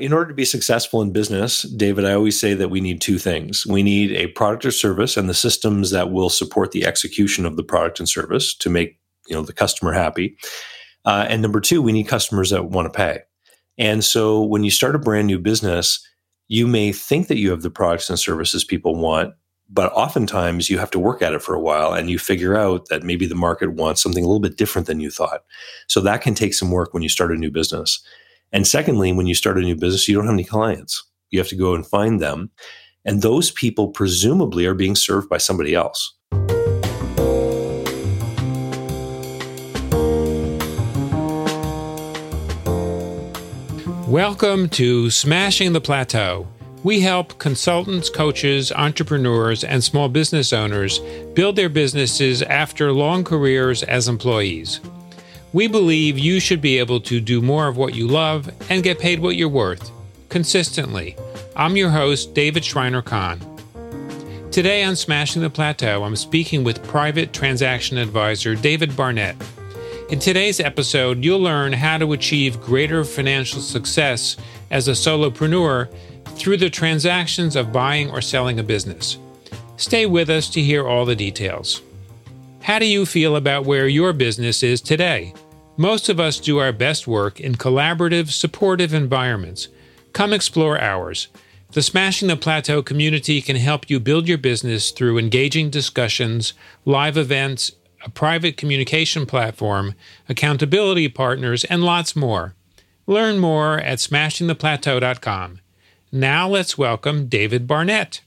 In order to be successful in business, David, I always say that we need two things. We need a product or service and the systems that will support the execution of the product and service to make you know the customer happy. Uh, and number two, we need customers that want to pay. And so when you start a brand new business, you may think that you have the products and services people want, but oftentimes you have to work at it for a while and you figure out that maybe the market wants something a little bit different than you thought. So that can take some work when you start a new business. And secondly, when you start a new business, you don't have any clients. You have to go and find them. And those people presumably are being served by somebody else. Welcome to Smashing the Plateau. We help consultants, coaches, entrepreneurs, and small business owners build their businesses after long careers as employees. We believe you should be able to do more of what you love and get paid what you're worth, consistently. I'm your host, David Shriner-Cahn. Today on Smashing the Plateau, I'm speaking with private transaction advisor David Barnett. In today's episode, you'll learn how to achieve greater financial success as a solopreneur through the transactions of buying or selling a business. Stay with us to hear all the details. How do you feel about where your business is today? Most of us do our best work in collaborative, supportive environments. Come explore ours. The Smashing the Plateau community can help you build your business through engaging discussions, live events, a private communication platform, accountability partners, and lots more. Learn more at smashingtheplateau.com. Now let's welcome David Barnett.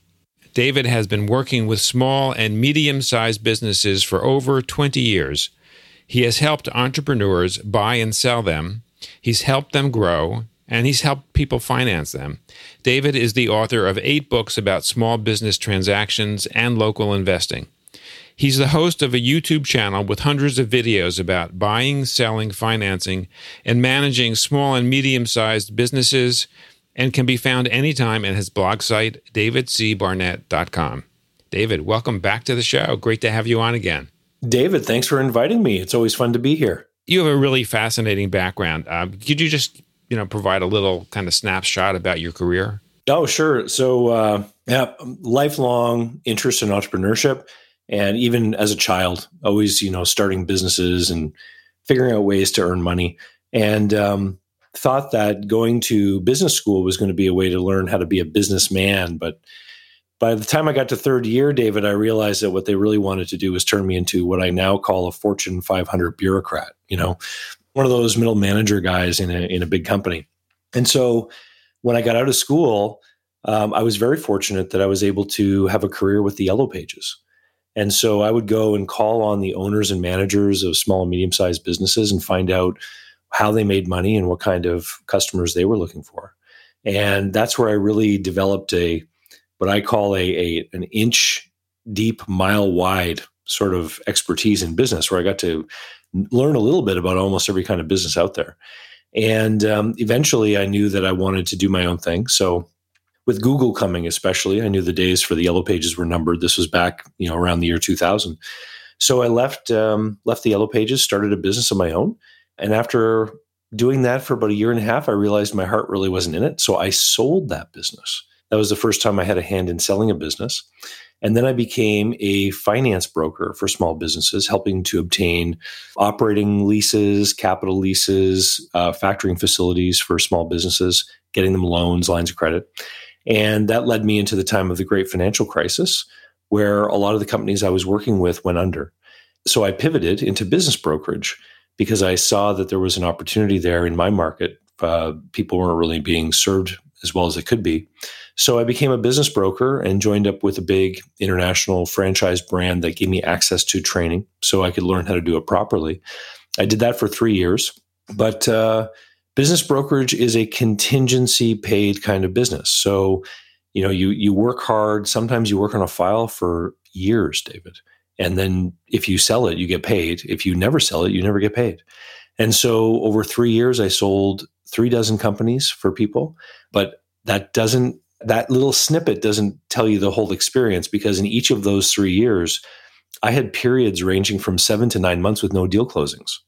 David has been working with small and medium sized businesses for over 20 years. He has helped entrepreneurs buy and sell them, he's helped them grow, and he's helped people finance them. David is the author of eight books about small business transactions and local investing. He's the host of a YouTube channel with hundreds of videos about buying, selling, financing, and managing small and medium sized businesses, and can be found anytime at his blog site, davidcbarnett.com. David, welcome back to the show. Great to have you on again. David, thanks for inviting me. It's always fun to be here. You have a really fascinating background. Uh, could you just, you know, provide a little kind of snapshot about your career? Oh, sure. So, uh, yeah, lifelong interest in entrepreneurship, and even as a child, always, you know, starting businesses and figuring out ways to earn money. And um, thought that going to business school was going to be a way to learn how to be a businessman. But by the time I got to third year, David, I realized that what they really wanted to do was turn me into what I now call a Fortune 500 bureaucrat, you know, one of those middle manager guys in a, in a big company. And so when I got out of school, um, I was very fortunate that I was able to have a career with the Yellow Pages. And so I would go and call on the owners and managers of small and medium sized businesses and find out how they made money and what kind of customers they were looking for. And that's where I really developed a what I call a, a an inch deep, mile wide sort of expertise in business, where I got to learn a little bit about almost every kind of business out there. And um, eventually, I knew that I wanted to do my own thing. So, with Google coming, especially, I knew the days for the yellow pages were numbered. This was back, you know, around the year 2000. So I left um, left the yellow pages, started a business of my own, and after doing that for about a year and a half, I realized my heart really wasn't in it. So I sold that business. That was the first time I had a hand in selling a business. And then I became a finance broker for small businesses, helping to obtain operating leases, capital leases, uh, factoring facilities for small businesses, getting them loans, lines of credit. And that led me into the time of the great financial crisis, where a lot of the companies I was working with went under. So I pivoted into business brokerage because I saw that there was an opportunity there in my market. Uh, people weren't really being served as well as it could be. So I became a business broker and joined up with a big international franchise brand that gave me access to training so I could learn how to do it properly. I did that for three years. But uh, business brokerage is a contingency paid kind of business. So, you know, you you work hard. Sometimes you work on a file for years, David. And then if you sell it, you get paid. If you never sell it, you never get paid. And so over three years, I sold three dozen companies for people. But that doesn't, that little snippet doesn't tell you the whole experience because in each of those three years, I had periods ranging from seven to nine months with no deal closings.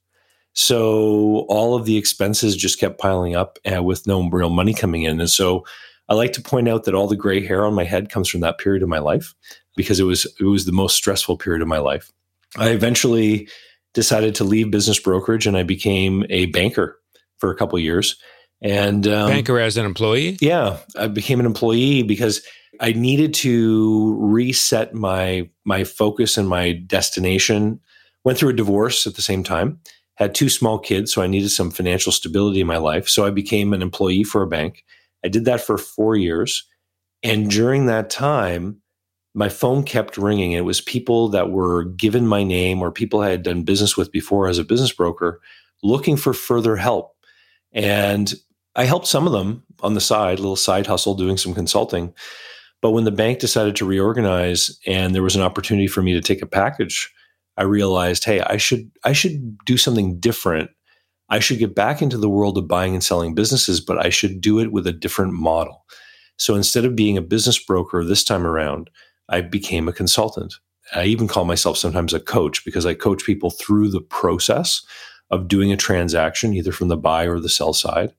So all of the expenses just kept piling up uh, with no real money coming in. And so I like to point out that all the gray hair on my head comes from that period of my life because it was it was the most stressful period of my life. I eventually decided to leave business brokerage and I became a banker for a couple years. And um, banker as an employee? Yeah, I became an employee because I needed to reset my my focus and my destination. Went through a divorce at the same time. Had two small kids, so I needed some financial stability in my life. So I became an employee for a bank. I did that for 4 years. And during that time, my phone kept ringing. It was people that were given my name or people I had done business with before as a business broker looking for further help. And I helped some of them on the side, little side hustle, doing some consulting. But when the bank decided to reorganize and there was an opportunity for me to take a package, I realized, hey, I should I should do something different. I should get back into the world of buying and selling businesses, but I should do it with a different model. So instead of being a business broker this time around, I became a consultant. I even call myself sometimes a coach because I coach people through the process of doing a transaction, either from the buy or the sell side.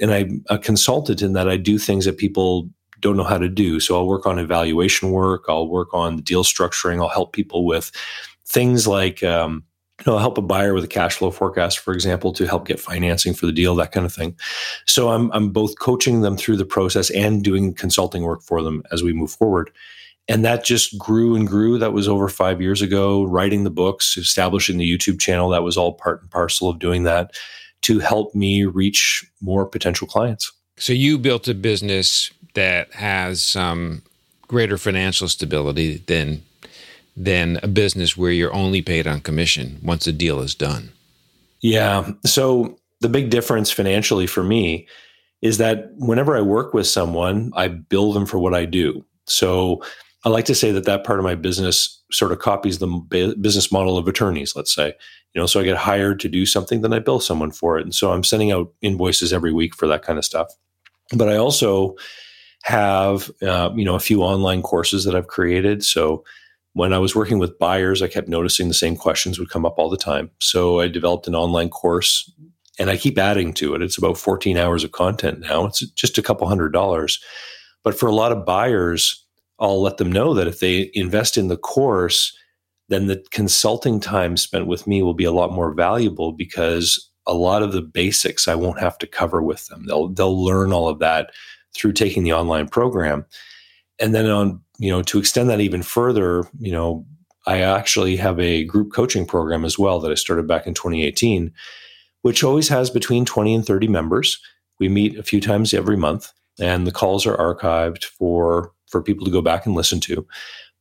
And I'm a consultant in that I do things that people don't know how to do. So I'll work on evaluation work. I'll work on the deal structuring. I'll help people with things like, um, you know, I'll help a buyer with a cash flow forecast, for example, to help get financing for the deal, that kind of thing. So I'm, I'm both coaching them through the process and doing consulting work for them as we move forward. And that just grew and grew. That was over five years ago, writing the books, establishing the YouTube channel. That was all part and parcel of doing that to help me reach more potential clients. So you built a business that has some greater financial stability than than a business where you're only paid on commission once a deal is done. Yeah. So the big difference financially for me is that whenever I work with someone, I bill them for what I do. So I like to say that that part of my business sort of copies the business model of attorneys, let's say. You know, so I get hired to do something, then I bill someone for it. And so I'm sending out invoices every week for that kind of stuff. But I also have uh, you know a few online courses that I've created. So when I was working with buyers, I kept noticing the same questions would come up all the time. So I developed an online course and I keep adding to it. It's about 14 hours of content now. It's just a couple hundred dollars. But for a lot of buyers, I'll let them know that if they invest in the course, then the consulting time spent with me will be a lot more valuable because a lot of the basics I won't have to cover with them. They'll they'll learn all of that through taking the online program. And then on, you know, to extend that even further, you know, I actually have a group coaching program as well that I started back in 2018, which always has between 20 and 30 members. We meet a few times every month and the calls are archived for for people to go back and listen to.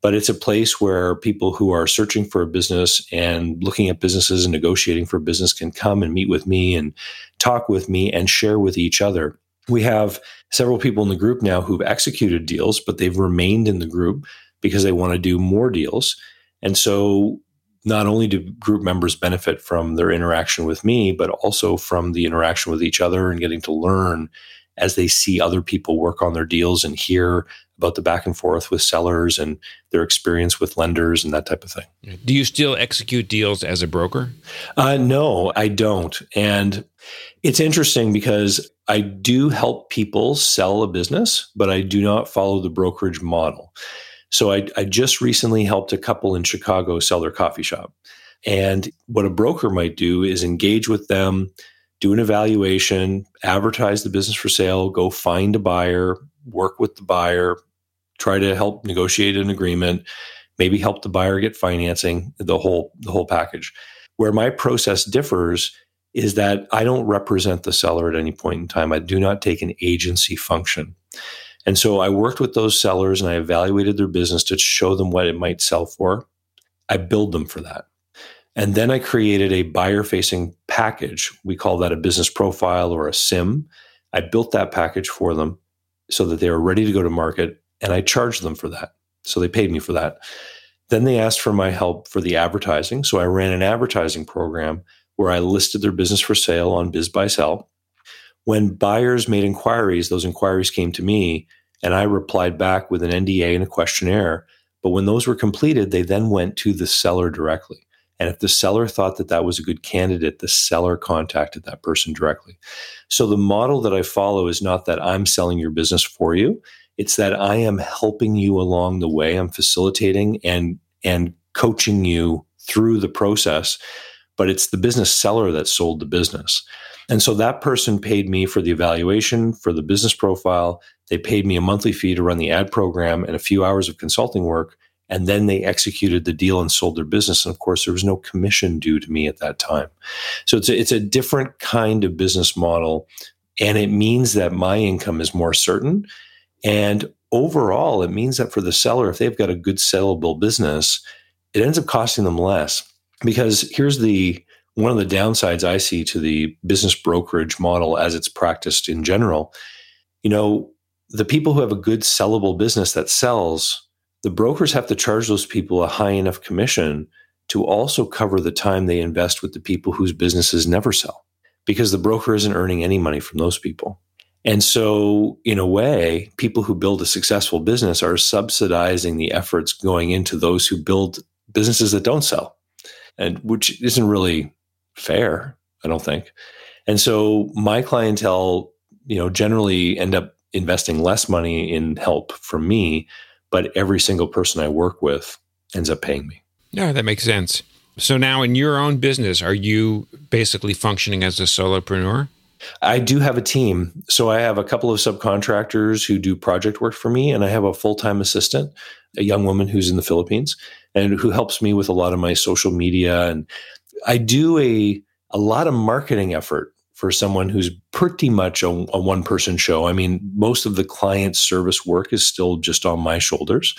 But it's a place where people who are searching for a business and looking at businesses and negotiating for business can come and meet with me and talk with me and share with each other we have several people in the group now who've executed deals, but they've remained in the group because they want to do more deals. And so not only do group members benefit from their interaction with me, but also from the interaction with each other and getting to learn as they see other people work on their deals and hear about the back and forth with sellers and their experience with lenders and that type of thing. Do you still execute deals as a broker? Uh, no, I don't. And it's interesting because I do help people sell a business, but I do not follow the brokerage model. So I, I just recently helped a couple in Chicago sell their coffee shop. And what a broker might do is engage with them, do an evaluation, advertise the business for sale, go find a buyer, work with the buyer, try to help negotiate an agreement, maybe help the buyer get financing, the whole the whole package. Where my process differs is that I don't represent the seller at any point in time. I do not take an agency function. And so I worked with those sellers and I evaluated their business to show them what it might sell for. I billed them for that. And then I created a buyer facing package. We call that a business profile or a CIM. I built that package for them so that they were ready to go to market and I charged them for that. So they paid me for that. Then they asked for my help for the advertising. So I ran an advertising program where I listed their business for sale on BizBuySell. When buyers made inquiries, those inquiries came to me and I replied back with an NDA and a questionnaire. But when those were completed, they then went to the seller directly. And if the seller thought that that was a good candidate, the seller contacted that person directly. So the model that I follow is not that I'm selling your business for you. It's that I am helping you along the way. I'm facilitating and, and coaching you through the process, but it's the business seller that sold the business. And so that person paid me for the evaluation, for the business profile. They paid me a monthly fee to run the ad program and a few hours of consulting work. And then they executed the deal and sold their business. And of course, there was no commission due to me at that time. So it's a, it's a different kind of business model. And it means that my income is more certain. And overall, it means that for the seller, if they've got a good sellable business, it ends up costing them less. Because here's the one of the downsides I see to the business brokerage model as it's practiced in general. You know, the people who have a good sellable business that sells, the brokers have to charge those people a high enough commission to also cover the time they invest with the people whose businesses never sell because the broker isn't earning any money from those people. And so, in a way, people who build a successful business are subsidizing the efforts going into those who build businesses that don't sell, and which isn't really fair, I don't think. And so, my clientele, you know, generally end up investing less money in help from me, but every single person I work with ends up paying me. Yeah, that makes sense. So now in your own business, are you basically functioning as a solopreneur? I do have a team. So I have a couple of subcontractors who do project work for me, and I have a full time assistant, a young woman who's in the Philippines and who helps me with a lot of my social media. And I do a, a lot of marketing effort for someone who's pretty much a, a one person show. I mean, most of the client service work is still just on my shoulders,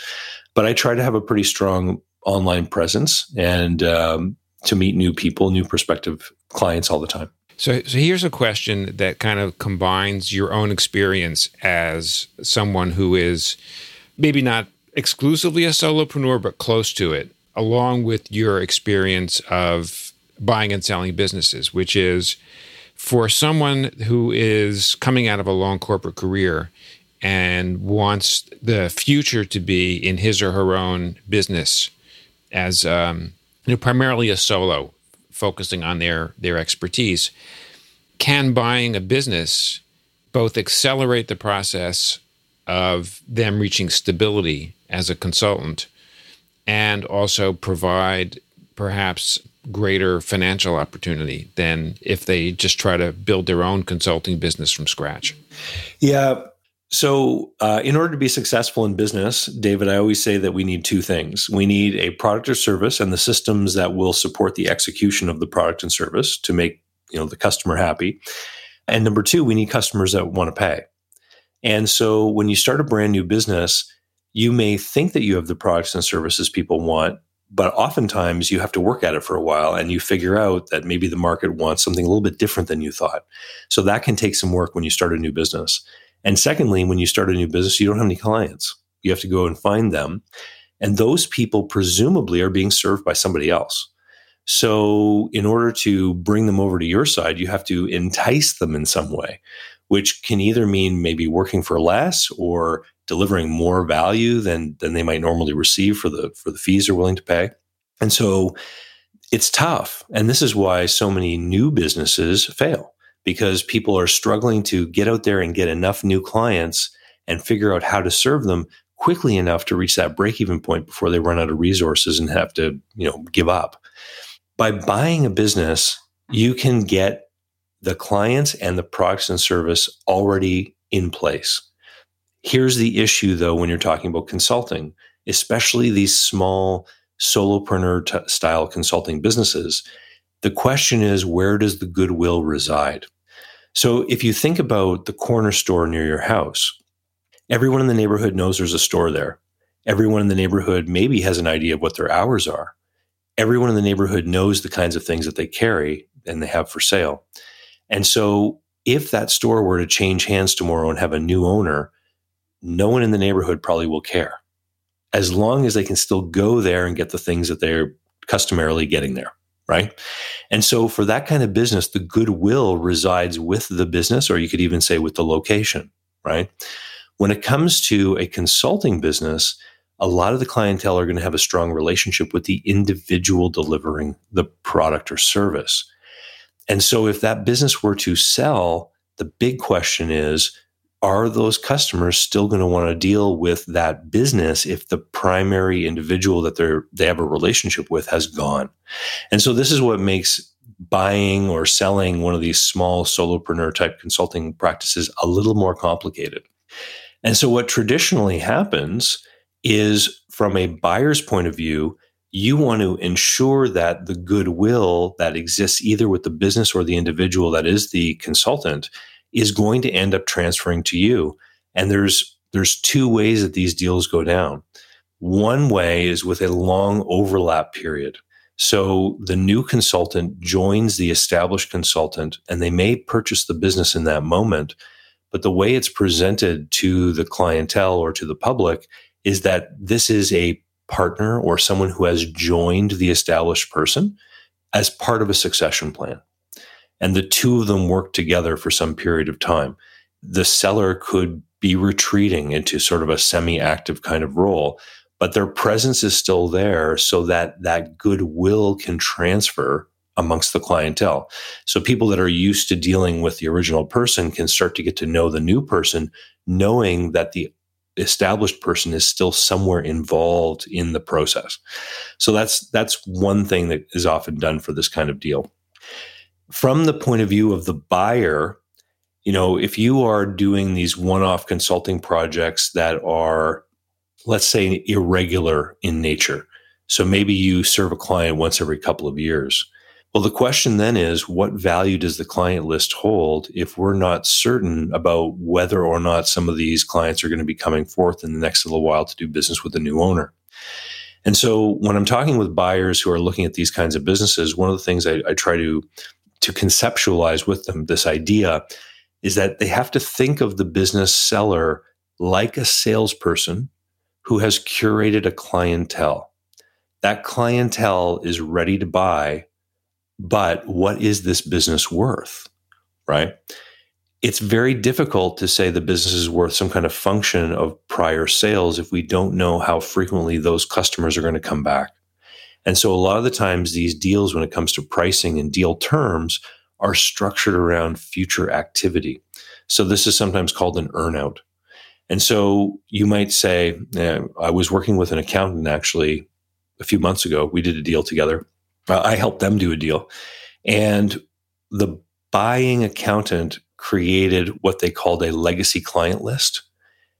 but I try to have a pretty strong online presence and um, to meet new people, new prospective clients all the time. So, so here's a question that kind of combines your own experience as someone who is maybe not exclusively a solopreneur, but close to it, along with your experience of buying and selling businesses, which is for someone who is coming out of a long corporate career and wants the future to be in his or her own business as um, you know, primarily a solo, focusing on their their expertise, can buying a business both accelerate the process of them reaching stability as a consultant and also provide perhaps greater financial opportunity than if they just try to build their own consulting business from scratch. Yeah. So, uh, in order to be successful in business, David, I always say that we need two things. We need a product or service and the systems that will support the execution of the product and service to make you know the customer happy. And number two, we need customers that want to pay. And so, when you start a brand new business, you may think that you have the products and services people want, but oftentimes you have to work at it for a while and you figure out that maybe the market wants something a little bit different than you thought. So that can take some work when you start a new business. And secondly, when you start a new business, you don't have any clients. You have to go and find them. And those people presumably are being served by somebody else. So, in order to bring them over to your side, you have to entice them in some way, which can either mean maybe working for less or delivering more value than than they might normally receive for the for the fees they're willing to pay. And so it's tough. And this is why so many new businesses fail because people are struggling to get out there and get enough new clients and figure out how to serve them quickly enough to reach that break even point before they run out of resources and have to, you know, give up. By buying a business, you can get the clients and the products and service already in place. Here's the issue, though, when you're talking about consulting, especially these small solopreneur t- style consulting businesses. The question is, where does the goodwill reside? So if you think about the corner store near your house, everyone in the neighborhood knows there's a store there. Everyone in the neighborhood maybe has an idea of what their hours are. Everyone in the neighborhood knows the kinds of things that they carry and they have for sale. And so if that store were to change hands tomorrow and have a new owner, no one in the neighborhood probably will care as long as they can still go there and get the things that they're customarily getting there. Right. And so for that kind of business, the goodwill resides with the business, or you could even say with the location. Right. When it comes to a consulting business, a lot of the clientele are going to have a strong relationship with the individual delivering the product or service. And so if that business were to sell, the big question is are those customers still going to want to deal with that business if the primary individual that they're they have a relationship with has gone? And so this is what makes buying or selling one of these small solopreneur type consulting practices a little more complicated. And so what traditionally happens is from a buyer's point of view, you want to ensure that the goodwill that exists either with the business or the individual that is the consultant is going to end up transferring to you. And there's there's two ways that these deals go down. One way is with a long overlap period. So the new consultant joins the established consultant and they may purchase the business in that moment. But the way it's presented to the clientele or to the public is that this is a partner or someone who has joined the established person as part of a succession plan. And the two of them work together for some period of time. The seller could be retreating into sort of a semi active kind of role, but their presence is still there so that that goodwill can transfer amongst the clientele. So people that are used to dealing with the original person can start to get to know the new person, knowing that the established person is still somewhere involved in the process. So that's that's one thing that is often done for this kind of deal. From the point of view of the buyer, you know, if you are doing these one-off consulting projects that are let's say irregular in nature. So maybe you serve a client once every couple of years well, the question then is what value does the client list hold if we're not certain about whether or not some of these clients are going to be coming forth in the next little while to do business with a new owner? And so when I'm talking with buyers who are looking at these kinds of businesses, one of the things I, I try to to conceptualize with them this idea is that they have to think of the business seller like a salesperson who has curated a clientele. That clientele is ready to buy but what is this business worth? Right? It's very difficult to say the business is worth some kind of function of prior sales if we don't know how frequently those customers are going to come back. And so a lot of the times these deals, when it comes to pricing and deal terms, are structured around future activity. So this is sometimes called an earnout. And so you might say, I was working with an accountant actually a few months ago. We did a deal together uh, I helped them do a deal. And the buying accountant created what they called a legacy client list.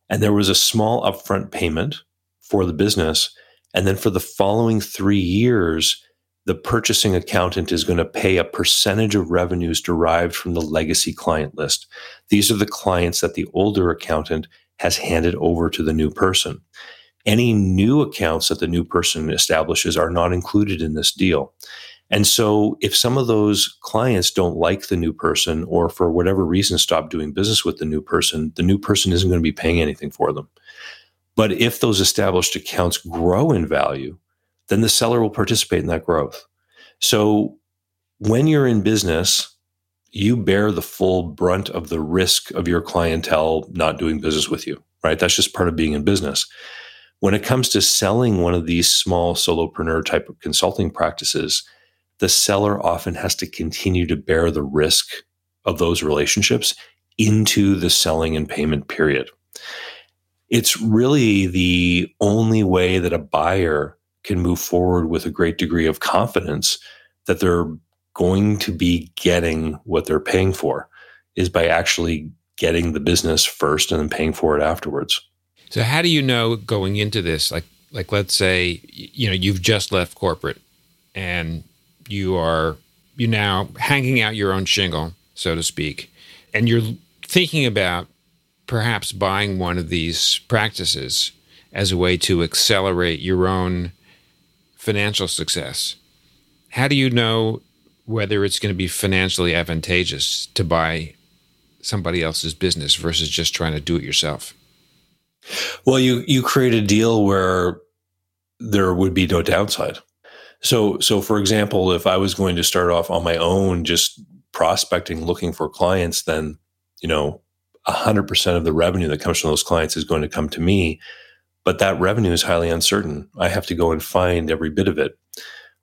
And there was a small upfront payment for the business. And then for the following three years, the purchasing accountant is going to pay a percentage of revenues derived from the legacy client list. These are the clients that the older accountant has handed over to the new person. Any new accounts that the new person establishes are not included in this deal. And so if some of those clients don't like the new person or for whatever reason stop doing business with the new person, the new person isn't going to be paying anything for them. But if those established accounts grow in value, then the seller will participate in that growth. So when you're in business, you bear the full brunt of the risk of your clientele not doing business with you, right? That's just part of being in business. When it comes to selling one of these small solopreneur type of consulting practices, the seller often has to continue to bear the risk of those relationships into the selling and payment period. It's really the only way that a buyer can move forward with a great degree of confidence that they're going to be getting what they're paying for is by actually getting the business first and then paying for it afterwards. So how do you know going into this, like like let's say you know you've just left corporate and you are you now hanging out your own shingle, so to speak, and you're thinking about perhaps buying one of these practices as a way to accelerate your own financial success. How do you know whether it's going to be financially advantageous to buy somebody else's business versus just trying to do it yourself? Well, you you create a deal where there would be no downside. So so for example, if I was going to start off on my own just prospecting looking for clients, then, you know, 100% of the revenue that comes from those clients is going to come to me. but that revenue is highly uncertain. I have to go and find every bit of it.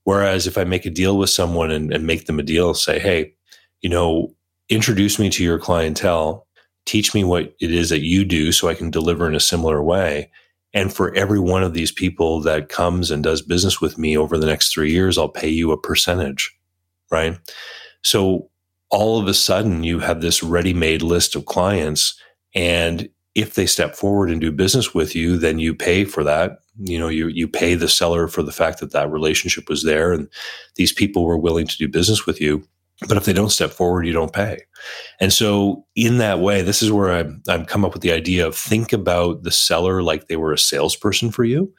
Whereas if I make a deal with someone and, and make them a deal, say, hey, you know, introduce me to your clientele, teach me what it is that you do so I can deliver in a similar way. And for every one of these people that comes and does business with me over the next three years, I'll pay you a percentage. Right. So all of a sudden you have this ready made list of clients. And if they step forward and do business with you, then you pay for that. You know, you, you pay the seller for the fact that that relationship was there and these people were willing to do business with you. But if they don't step forward, you don't pay. And so, in that way, this is where I'm, I'm come up with the idea of think about the seller like they were a salesperson for you.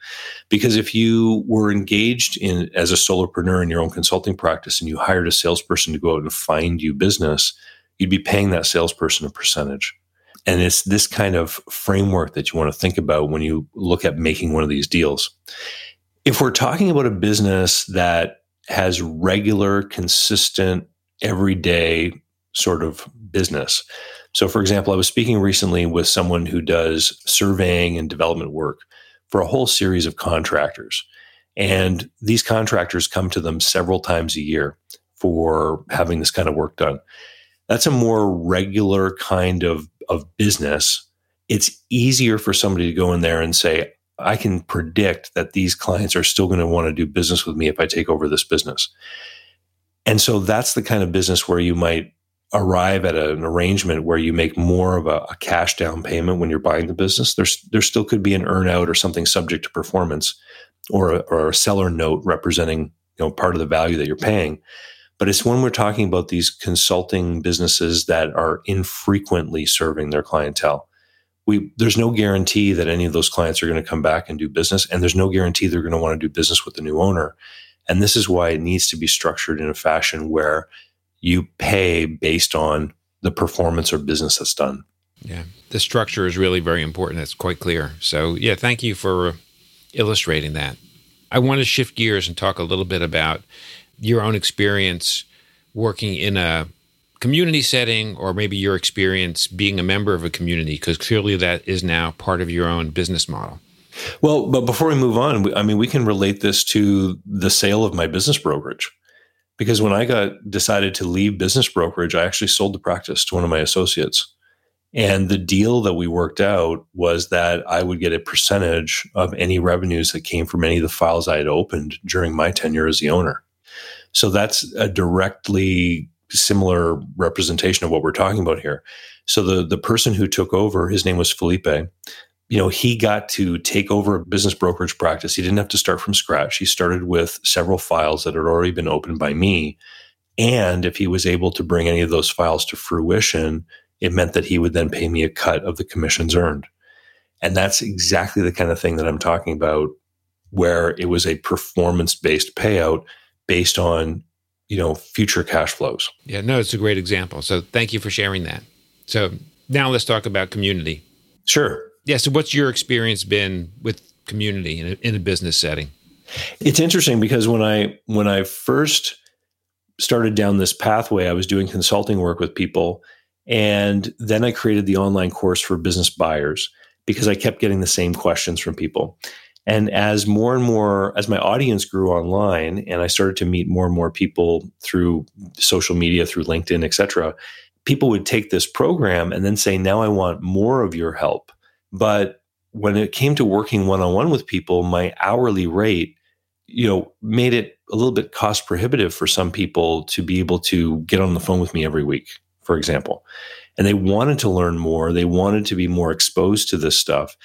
Because if you were engaged in as a solopreneur in your own consulting practice and you hired a salesperson to go out and find you business, you'd be paying that salesperson a percentage. And it's this kind of framework that you want to think about when you look at making one of these deals. If we're talking about a business that has regular, consistent everyday sort of business. So, for example, I was speaking recently with someone who does surveying and development work for a whole series of contractors. And these contractors come to them several times a year for having this kind of work done. That's a more regular kind of, of business. It's easier for somebody to go in there and say, I can predict that these clients are still going to want to do business with me if I take over this business. And so that's the kind of business where you might arrive at an arrangement where you make more of a, a, cash down payment when you're buying the business. There's there still could be an earnout or something subject to performance, or a, or a seller note representing you know part of the value that you're paying. But it's when we're talking about these consulting businesses that are infrequently serving their clientele. We, there's no guarantee that any of those clients are going to come back and do business, and there's no guarantee they're going to want to do business with the new owner. And this is why it needs to be structured in a fashion where you pay based on the performance or business that's done. Yeah, the structure is really very important. That's quite clear. So, yeah, thank you for illustrating that. I want to shift gears and talk a little bit about your own experience working in a community setting or maybe your experience being a member of a community, because clearly that is now part of your own business model. Well, but before we move on, I mean, we can relate this to the sale of my business brokerage. Because when I got decided to leave business brokerage, I actually sold the practice to one of my associates. And the deal that we worked out was that I would get a percentage of any revenues that came from any of the files I had opened during my tenure as the owner. So that's a directly similar representation of what we're talking about here. So the the person who took over, his name was Felipe you know, he got to take over a business brokerage practice. He didn't have to start from scratch. He started with several files that had already been opened by me. And if he was able to bring any of those files to fruition, it meant that he would then pay me a cut of the commissions earned. And that's exactly the kind of thing that I'm talking about, where it was a performance based payout based on, you know, future cash flows. Yeah, no, it's a great example. So thank you for sharing that. So now let's talk about community. Sure yeah. So, what's your experience been with community in a, in a business setting? It's interesting because when I when I first started down this pathway, I was doing consulting work with people, and then I created the online course for business buyers because I kept getting the same questions from people. And as more and more, as my audience grew online, and I started to meet more and more people through social media, through LinkedIn, et cetera, people would take this program and then say, "Now I want more of your help." But when it came to working one on one with people, my hourly rate, you know, made it a little bit cost prohibitive for some people to be able to get on the phone with me every week, for example. And they wanted to learn more, they wanted to be more exposed to this stuff,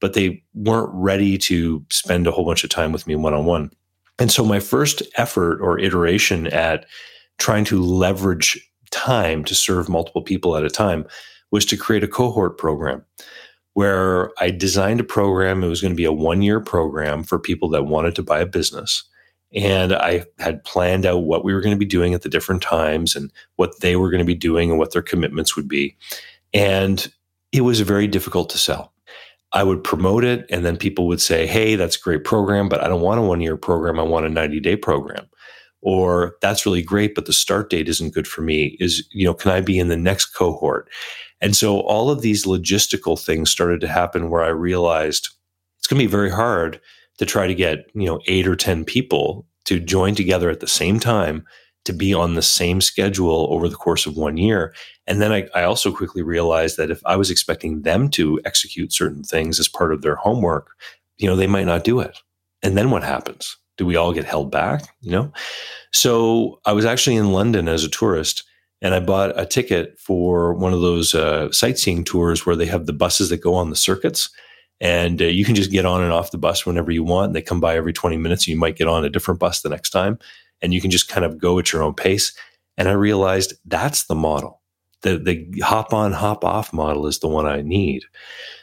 but they weren't ready to spend a whole bunch of time with me one on one. And so my first effort or iteration at trying to leverage time to serve multiple people at a time was to create a cohort program where I designed a program. It was going to be a one year program for people that wanted to buy a business. And I had planned out what we were going to be doing at the different times and what they were going to be doing and what their commitments would be. And it was very difficult to sell. I would promote it, and then people would say, Hey, that's a great program, but I don't want a one year program. I want a 90 day program. Or that's really great, but the start date isn't good for me. Is, you know, can I be in the next cohort? And so all of these logistical things started to happen where I realized it's going to be very hard to try to get, you know, eight or 10 people to join together at the same time to be on the same schedule over the course of one year. And then I, I, also quickly realized that if I was expecting them to execute certain things as part of their homework, you know, they might not do it. And then what happens? Do we all get held back? You know? So I was actually in London as a tourist and I bought a ticket for one of those uh, sightseeing tours where they have the buses that go on the circuits. And uh, you can just get on and off the bus whenever you want. They come by every 20 minutes. And you might get on a different bus the next time and you can just kind of go at your own pace. And I realized that's the model. The, the hop on, hop off model is the one I need.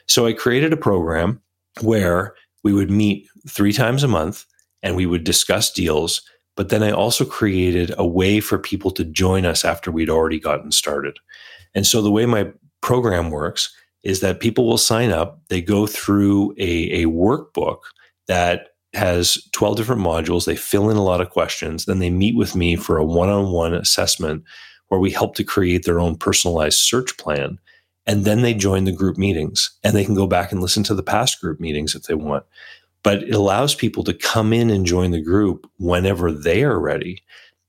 So I created a program where we would meet three times a month and we would discuss deals. But then I also created a way for people to join us after we'd already gotten started. And so the way my program works is that people will sign up, they go through a, a workbook that has 12 different modules. They fill in a lot of questions. Then they meet with me for a one on one assessment where we help to create their own personalized search plan. And then they join the group meetings and they can go back and listen to the past group meetings if they want. But it allows people to come in and join the group whenever they are ready.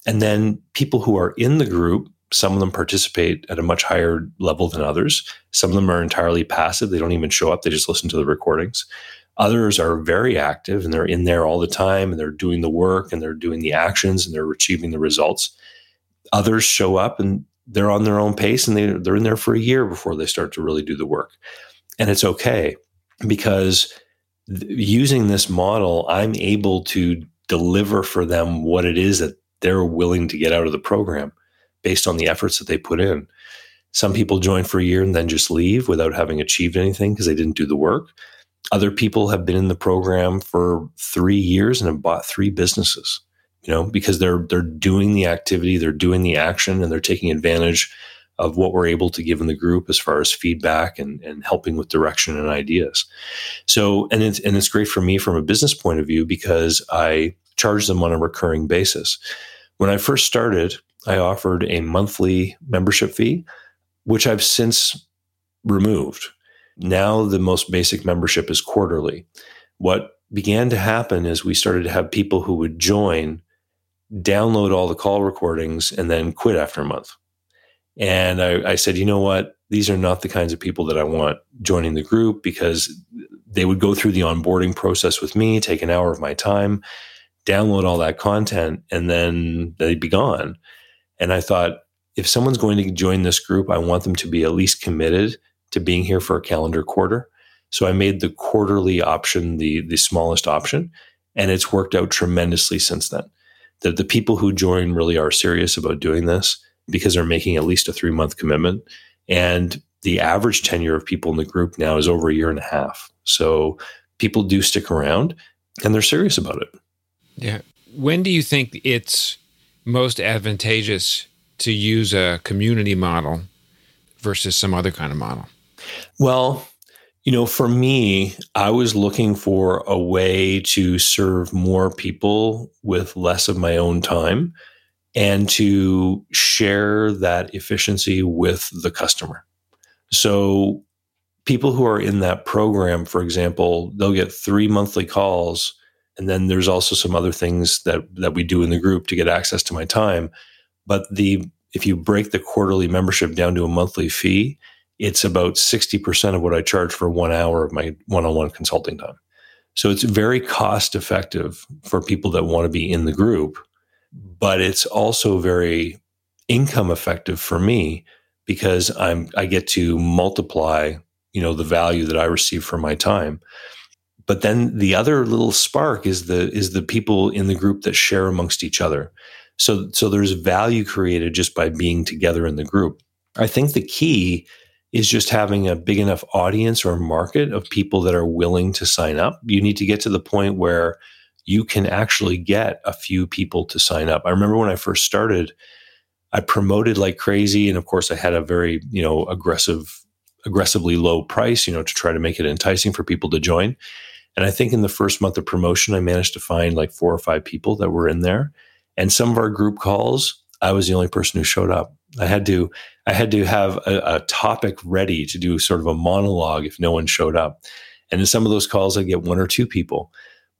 And then people who are in the group, some of them participate at a much higher level than others. Some of them are entirely passive. They don't even show up, they just listen to the recordings. Others are very active and they're in there all the time and they're doing the work and they're doing the actions and they're achieving the results. Others show up and they're on their own pace and they, they're in there for a year before they start to really do the work. And it's okay because using this model, I'm able to deliver for them what it is that they're willing to get out of the program based on the efforts that they put in. Some people join for a year and then just leave without having achieved anything because they didn't do the work. Other people have been in the program for three years and have bought three businesses, you know, because they're they're doing the activity, they're doing the action, and they're taking advantage of what we're able to give in the group as far as feedback and, and helping with direction and ideas. So, and it's, and it's great for me from a business point of view because I charge them on a recurring basis. When I first started, I offered a monthly membership fee, which I've since removed now the most basic membership is quarterly. What began to happen is we started to have people who would join, download all the call recordings, and then quit after a month. And I, I, said, you know what? These are not the kinds of people that I want joining the group because they would go through the onboarding process with me, take an hour of my time, download all that content, and then they'd be gone. And I thought, if someone's going to join this group, I want them to be at least committed to being here for a calendar quarter. So I made the quarterly option the the smallest option, and it's worked out tremendously since then. The the people who join really are serious about doing this because they're making at least a three month commitment, and the average tenure of people in the group now is over a year and a half. So people do stick around, and they're serious about it. Yeah. When do you think it's most advantageous to use a community model versus some other kind of model? Well, you know, for me, I was looking for a way to serve more people with less of my own time and to share that efficiency with the customer. So, people who are in that program, for example, they'll get three monthly calls. And then there's also some other things that, that we do in the group to get access to my time. But the if you break the quarterly membership down to a monthly fee, it's about 60% of what I charge for one hour of my one on one consulting time. So it's very cost effective for people that want to be in the group, but it's also very income effective for me because I'm I get to multiply, you know, the value that I receive for my time. But then the other little spark is the is the people in the group that share amongst each other. So so there's value created just by being together in the group. I think the key is just having a big enough audience or market of people that are willing to sign up. You need to get to the point where you can actually get a few people to sign up. I remember when I first started, I promoted like crazy. And of course, I had a very, you know, aggressive, aggressively low price, you know, to try to make it enticing for people to join. And I think in the first month of promotion, I managed to find like four or five people that were in there. And some of our group calls, I was the only person who showed up. I had to I had to have a, a, topic ready to do sort of a monologue if no one showed up. And in some of those calls, I'd get one or two people,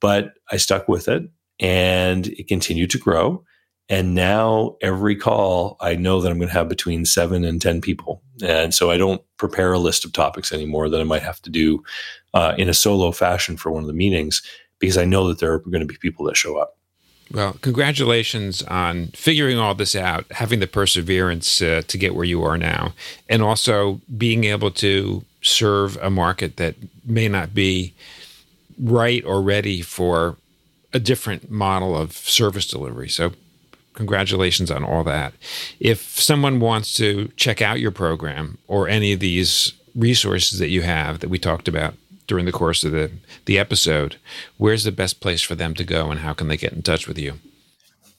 but I stuck with it and it continued to grow. And now every call, I know that I'm going to have between seven and 10 people. And so I don't prepare a list of topics anymore that I might have to do uh, in a solo fashion for one of the meetings because I know that there are going to be people that show up. Well, congratulations on figuring all this out, having the perseverance uh, to get where you are now, and also being able to serve a market that may not be right or ready for a different model of service delivery. So, congratulations on all that. If someone wants to check out your program or any of these resources that you have that we talked about, during the course of the, the episode, where's the best place for them to go and how can they get in touch with you?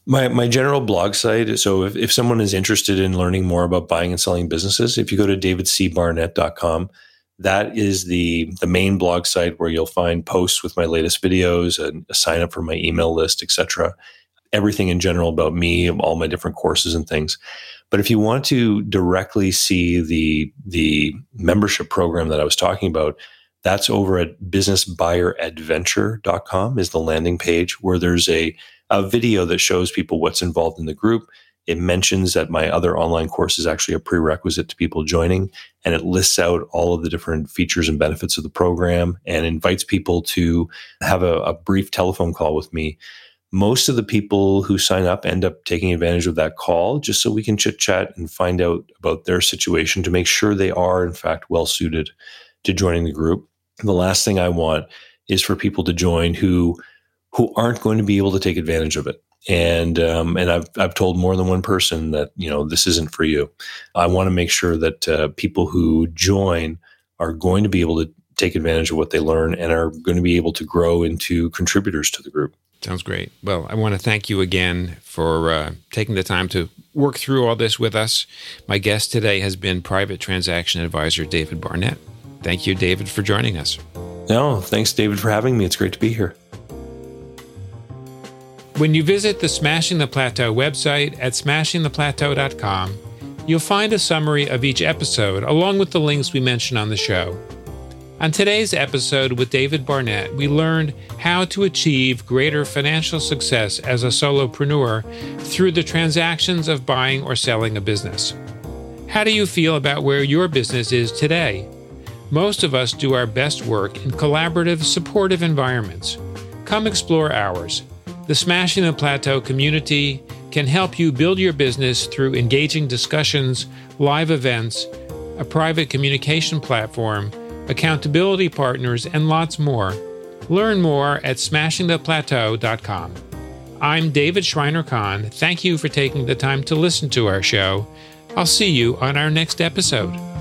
My, my general blog site. So if, if someone is interested in learning more about buying and selling businesses, if you go to davidcbarnett.com, that is the, the main blog site where you'll find posts with my latest videos and a sign up for my email list, etc. Everything in general about me, all my different courses and things. But if you want to directly see the the membership program that I was talking about, that's over at businessbuyeradventure.com is the landing page where there's a, a video that shows people what's involved in the group. It mentions that my other online course is actually a prerequisite to people joining, and it lists out all of the different features and benefits of the program and invites people to have a, a brief telephone call with me. Most of the people who sign up end up taking advantage of that call just so we can chit chat and find out about their situation to make sure they are, in fact, well suited to joining the group the last thing I want is for people to join who who aren't going to be able to take advantage of it. And um, and I've I've told more than one person that you know this isn't for you. I want to make sure that uh, people who join are going to be able to take advantage of what they learn and are going to be able to grow into contributors to the group. Sounds great. Well, I want to thank you again for uh, taking the time to work through all this with us. My guest today has been private transaction advisor David Barnett. Thank you, David, for joining us. No, thanks, David, for having me. It's great to be here. When you visit the Smashing the Plateau website at smashingtheplateau.com, you'll find a summary of each episode along with the links we mention on the show. On today's episode with David Barnett, we learned how to achieve greater financial success as a solopreneur through the transactions of buying or selling a business. How do you feel about where your business is today? Most of us do our best work in collaborative, supportive environments. Come explore ours. The Smashing the Plateau community can help you build your business through engaging discussions, live events, a private communication platform, accountability partners, and lots more. Learn more at smashingtheplateau.com. I'm David Shriner-Cahn. Thank you for taking the time to listen to our show. I'll see you on our next episode.